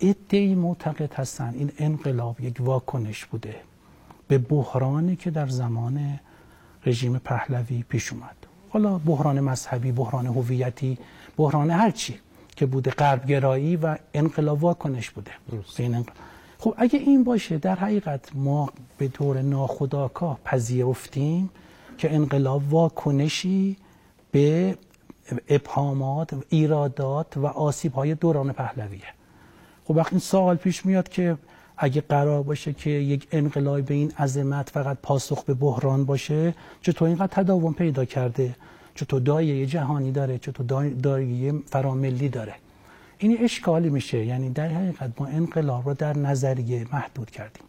ادعی معتقد هستن. این انقلاب یک واکنش بوده. به بحرانی که در زمان رژیم پهلوی پیش اومد. حالا بحران مذهبی بحران هویتی بحران هرچی که بوده غربگرایی و انقلاب واکنش بوده. خب اگه این باشه در حقیقت ما به طور ناخودآگاه پذیرفتیم که انقلاب واکنشی به ابهامات ایرادات و آسیب های دوران پهلویه. خب وقتی این سوال پیش میاد که اگه قرار باشه که یک انقلاب به این عظمت فقط پاسخ به بحران باشه چطور اینقدر تداوم پیدا کرده؟ چطور دایه جهانی داره؟ چطور دایه فراملی داره؟ این اشکالی میشه. یعنی در حقیقت ما انقلاب رو در نظریه محدود کردیم.